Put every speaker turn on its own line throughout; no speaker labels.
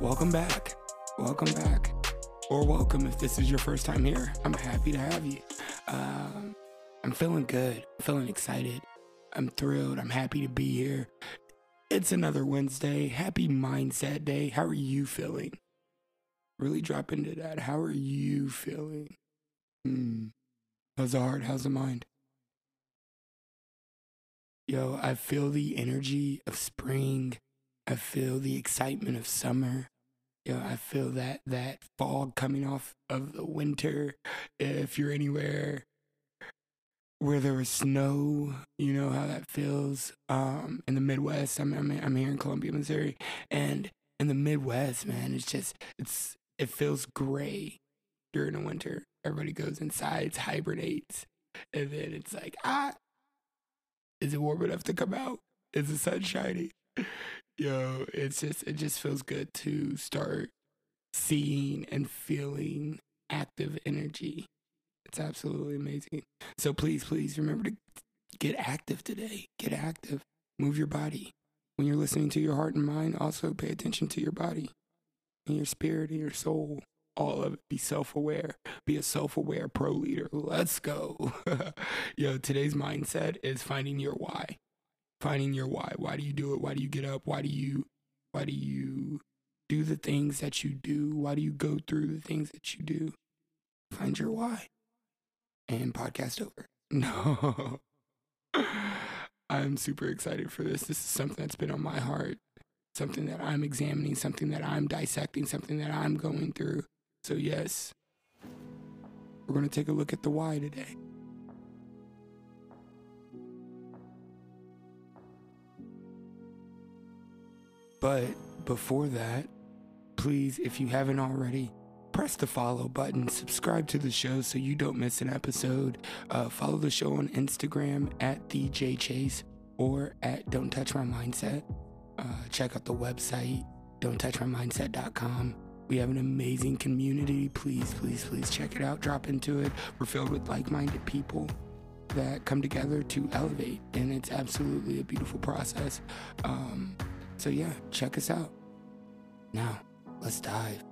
Welcome back. Welcome back. Or welcome if this is your first time here. I'm happy to have you. Um, I'm feeling good. I'm feeling excited. I'm thrilled. I'm happy to be here. It's another Wednesday. Happy Mindset Day. How are you feeling? Really drop into that. How are you feeling? Hmm. How's the heart? How's the mind? Yo, I feel the energy of spring. I feel the excitement of summer. Yo, I feel that that fog coming off of the winter. If you're anywhere where there was snow, you know how that feels. Um, in the Midwest, I'm I'm, I'm here in Columbia, Missouri, and in the Midwest, man, it's just it's it feels gray during the winter. Everybody goes inside, hibernates, and then it's like ah, is it warm enough to come out? Is the sun shining? Yo, it's just it just feels good to start seeing and feeling active energy. It's absolutely amazing. So please, please remember to get active today. Get active. Move your body. When you're listening to your heart and mind, also pay attention to your body and your spirit and your soul. All of it. Be self aware. Be a self aware pro leader. Let's go. Yo, today's mindset is finding your why. Finding your why. Why do you do it? Why do you get up? Why do you why do you do the things that you do? Why do you go through the things that you do? Find your why. And podcast over. No. I'm super excited for this. This is something that's been on my heart, something that I'm examining, something that I'm dissecting, something that I'm going through. So, yes, we're going to take a look at the why today. But before that, please, if you haven't already, press the follow button, subscribe to the show so you don't miss an episode. Uh, follow the show on Instagram at the Chase or at Don't Touch My Mindset. Uh, check out the website, don'ttouchmymindset.com. We have an amazing community. Please, please, please check it out. Drop into it. We're filled with like minded people that come together to elevate, and it's absolutely a beautiful process. Um, so, yeah, check us out. Now, let's dive.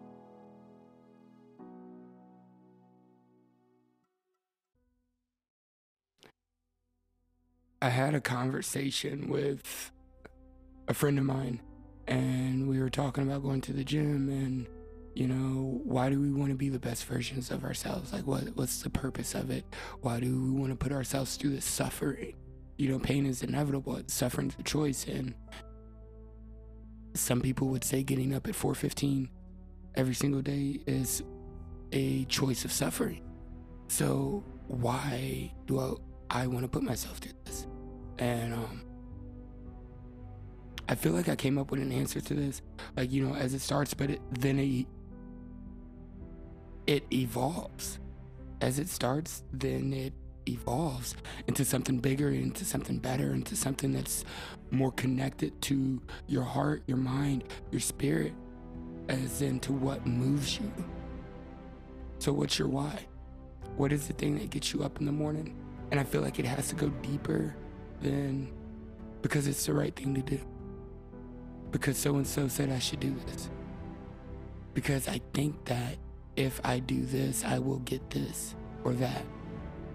I had a conversation with a friend of mine, and we were talking about going to the gym and you know why do we want to be the best versions of ourselves like what what's the purpose of it why do we want to put ourselves through this suffering you know pain is inevitable suffering's a choice and some people would say getting up at 4:15 every single day is a choice of suffering so why do I, I want to put myself through this and um I feel like I came up with an answer to this, like you know, as it starts, but it, then it it evolves. As it starts, then it evolves into something bigger, into something better, into something that's more connected to your heart, your mind, your spirit, as into what moves you. So, what's your why? What is the thing that gets you up in the morning? And I feel like it has to go deeper than because it's the right thing to do because so and so said I should do this. Because I think that if I do this, I will get this or that.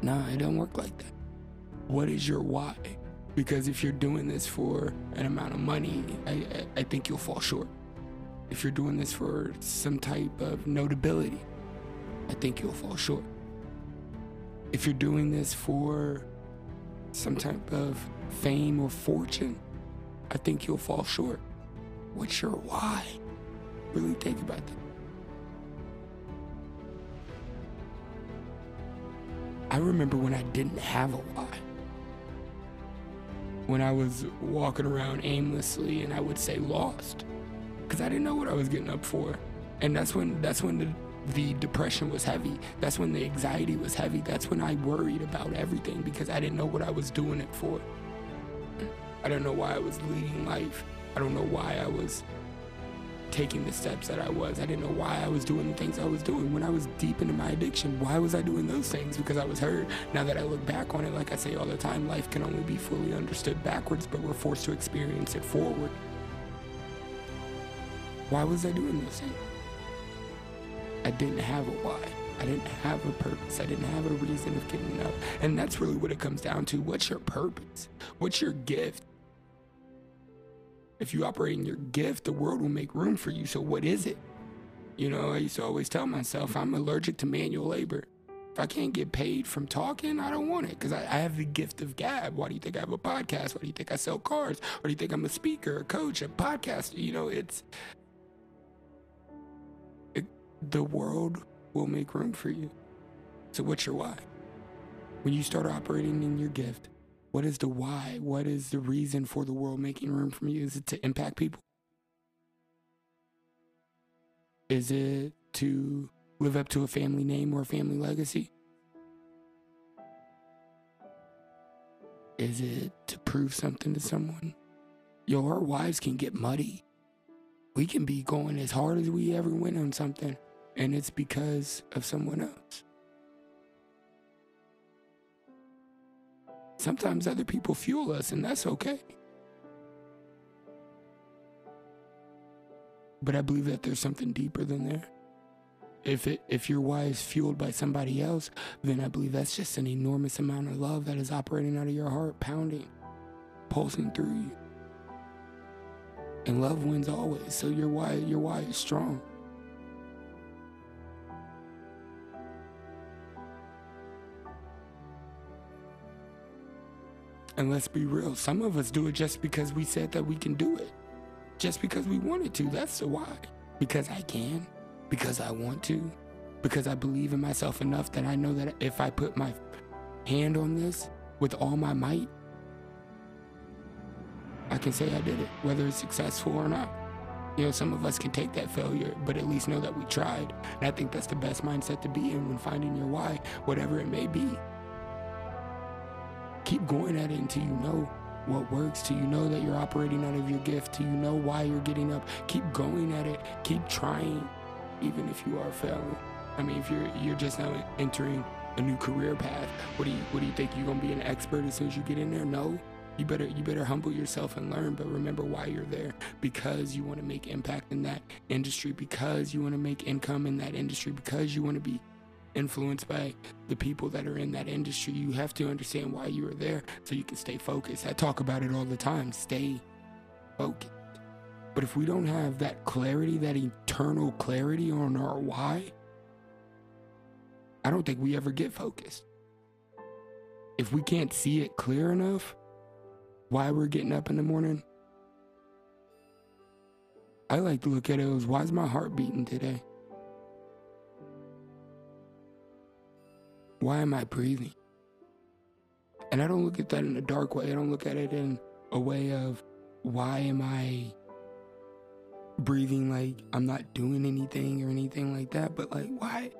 No, it don't work like that. What is your why? Because if you're doing this for an amount of money, I, I, I think you'll fall short. If you're doing this for some type of notability, I think you'll fall short. If you're doing this for some type of fame or fortune, I think you'll fall short. What's your why? Really think about that. I remember when I didn't have a why. When I was walking around aimlessly and I would say lost. because I didn't know what I was getting up for. And that's when that's when the the depression was heavy. That's when the anxiety was heavy. That's when I worried about everything because I didn't know what I was doing it for. I don't know why I was leading life. I don't know why I was taking the steps that I was. I didn't know why I was doing the things I was doing when I was deep into my addiction. Why was I doing those things? Because I was hurt. Now that I look back on it, like I say all the time, life can only be fully understood backwards, but we're forced to experience it forward. Why was I doing those things? I didn't have a why. I didn't have a purpose. I didn't have a reason of getting up. And that's really what it comes down to. What's your purpose? What's your gift? If you operate in your gift, the world will make room for you. So, what is it? You know, I used to always tell myself I'm allergic to manual labor. If I can't get paid from talking, I don't want it because I, I, have the gift of gab. Why do you think I have a podcast? Why do you think I sell cars? Why do you think I'm a speaker, a coach, a podcaster? You know, it's it, the world will make room for you. So, what's your why? When you start operating in your gift, what is the why? What is the reason for the world making room for you? Is it to impact people? Is it to live up to a family name or a family legacy? Is it to prove something to someone? Yo, our wives can get muddy. We can be going as hard as we ever went on something, and it's because of someone else. Sometimes other people fuel us, and that's okay. But I believe that there's something deeper than there. If it if your why is fueled by somebody else, then I believe that's just an enormous amount of love that is operating out of your heart, pounding, pulsing through you. And love wins always. So your why your why is strong. And let's be real, some of us do it just because we said that we can do it. Just because we wanted to. That's the why. Because I can. Because I want to. Because I believe in myself enough that I know that if I put my hand on this with all my might, I can say I did it, whether it's successful or not. You know, some of us can take that failure, but at least know that we tried. And I think that's the best mindset to be in when finding your why, whatever it may be. Keep going at it until you know what works, till you know that you're operating out of your gift, till you know why you're getting up. Keep going at it. Keep trying, even if you are failing. I mean, if you're you're just now entering a new career path, what do you what do you think you're gonna be an expert as soon as you get in there? No. You better you better humble yourself and learn, but remember why you're there. Because you want to make impact in that industry, because you want to make income in that industry, because you want to be influenced by the people that are in that industry. You have to understand why you are there so you can stay focused. I talk about it all the time stay focused. But if we don't have that clarity, that eternal clarity on our why, I don't think we ever get focused. If we can't see it clear enough, why we're getting up in the morning, I like to look at it as why is my heart beating today? Why am I breathing? And I don't look at that in a dark way. I don't look at it in a way of why am I breathing like I'm not doing anything or anything like that, but like why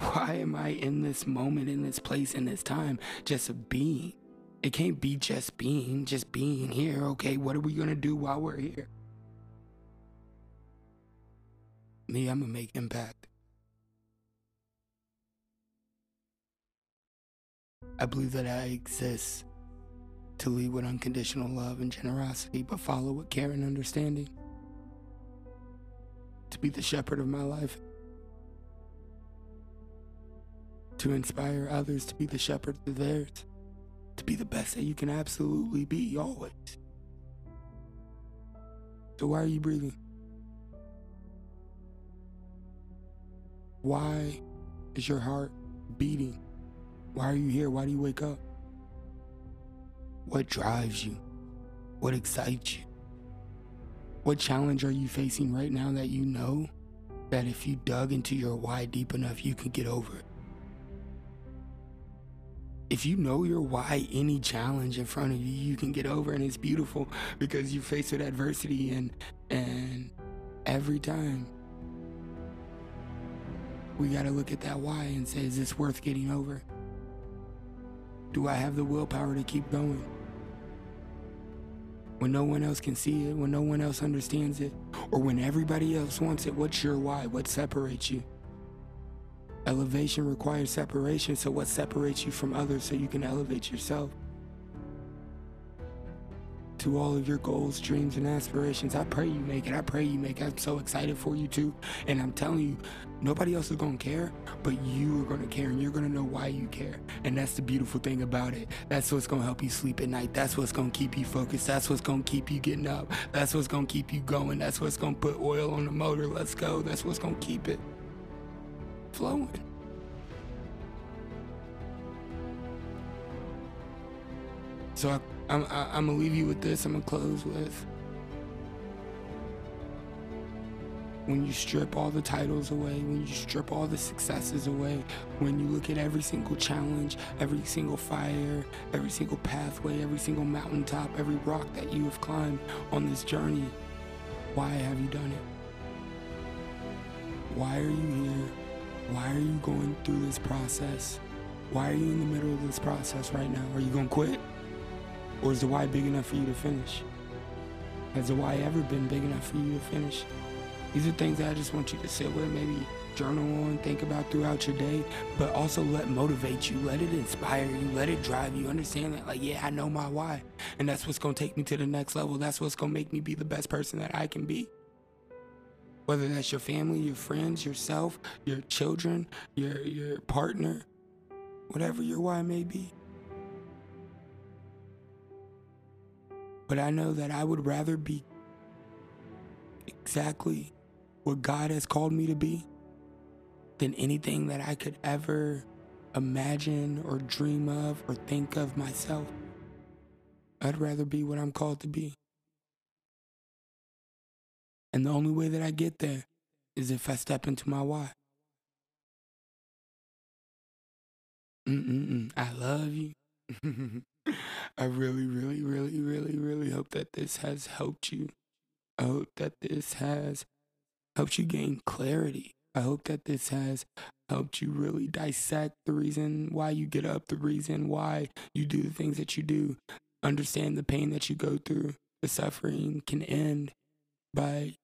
why am I in this moment, in this place, in this time, just a being? It can't be just being, just being here. Okay, what are we gonna do while we're here? Me, I'm gonna make impact. I believe that I exist to lead with unconditional love and generosity, but follow with care and understanding. To be the shepherd of my life. To inspire others to be the shepherd of theirs. To be the best that you can absolutely be, always. So, why are you breathing? Why is your heart beating? Why are you here? Why do you wake up? What drives you? What excites you? What challenge are you facing right now that you know that if you dug into your why deep enough, you can get over it? If you know your why, any challenge in front of you, you can get over, and it's beautiful because you face with adversity and and every time we got to look at that why and say, is this worth getting over? Do I have the willpower to keep going? When no one else can see it, when no one else understands it, or when everybody else wants it, what's your why? What separates you? Elevation requires separation, so what separates you from others so you can elevate yourself? To all of your goals, dreams, and aspirations. I pray you make it. I pray you make it. I'm so excited for you too. And I'm telling you, nobody else is gonna care, but you are gonna care and you're gonna know why you care. And that's the beautiful thing about it. That's what's gonna help you sleep at night. That's what's gonna keep you focused. That's what's gonna keep you getting up. That's what's gonna keep you going. That's what's gonna put oil on the motor. Let's go. That's what's gonna keep it flowing. So I I'm, I, am to leave you with this. I'm gonna close with. When you strip all the titles away, when you strip all the successes away, when you look at every single challenge, every single fire, every single pathway, every single mountaintop, every rock that you have climbed on this journey, why have you done it? Why are you here? Why are you going through this process? Why are you in the middle of this process right now? Are you gonna quit? Or is the why big enough for you to finish? Has the why ever been big enough for you to finish? These are things that I just want you to sit with, maybe journal on, think about throughout your day, but also let motivate you, let it inspire you, let it drive you. Understand that, like, yeah, I know my why. And that's what's gonna take me to the next level. That's what's gonna make me be the best person that I can be. Whether that's your family, your friends, yourself, your children, your your partner, whatever your why may be. But I know that I would rather be exactly what God has called me to be than anything that I could ever imagine or dream of or think of myself. I'd rather be what I'm called to be. And the only way that I get there is if I step into my why. Mm-mm-mm. I love you. I really, really, really, really, really hope that this has helped you. I hope that this has helped you gain clarity. I hope that this has helped you really dissect the reason why you get up, the reason why you do the things that you do. Understand the pain that you go through. The suffering can end by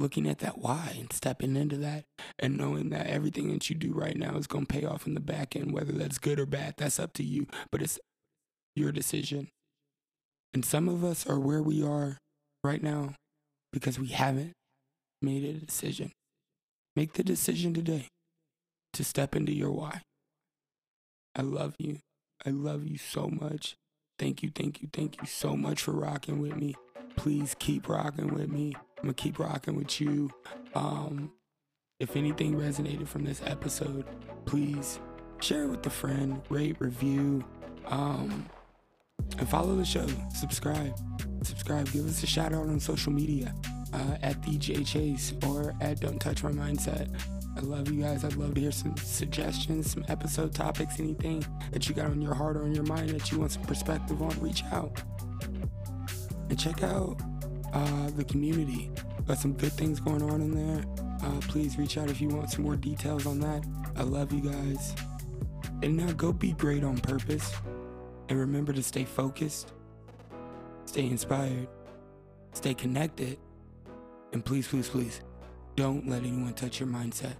looking at that why and stepping into that and knowing that everything that you do right now is going to pay off in the back end, whether that's good or bad, that's up to you. But it's your decision. And some of us are where we are right now because we haven't made a decision. Make the decision today to step into your why. I love you. I love you so much. Thank you, thank you, thank you so much for rocking with me. Please keep rocking with me. I'm gonna keep rocking with you. Um, if anything resonated from this episode, please share it with a friend, rate, review, um, and follow the show. Subscribe, subscribe. Give us a shout out on social media uh, at DJ Chase or at Don't Touch My Mindset. I love you guys. I'd love to hear some suggestions, some episode topics, anything that you got on your heart or on your mind that you want some perspective on. Reach out and check out uh, the community. Got some good things going on in there. Uh, please reach out if you want some more details on that. I love you guys. And now go be great on purpose. And remember to stay focused, stay inspired, stay connected. And please, please, please, don't let anyone touch your mindset.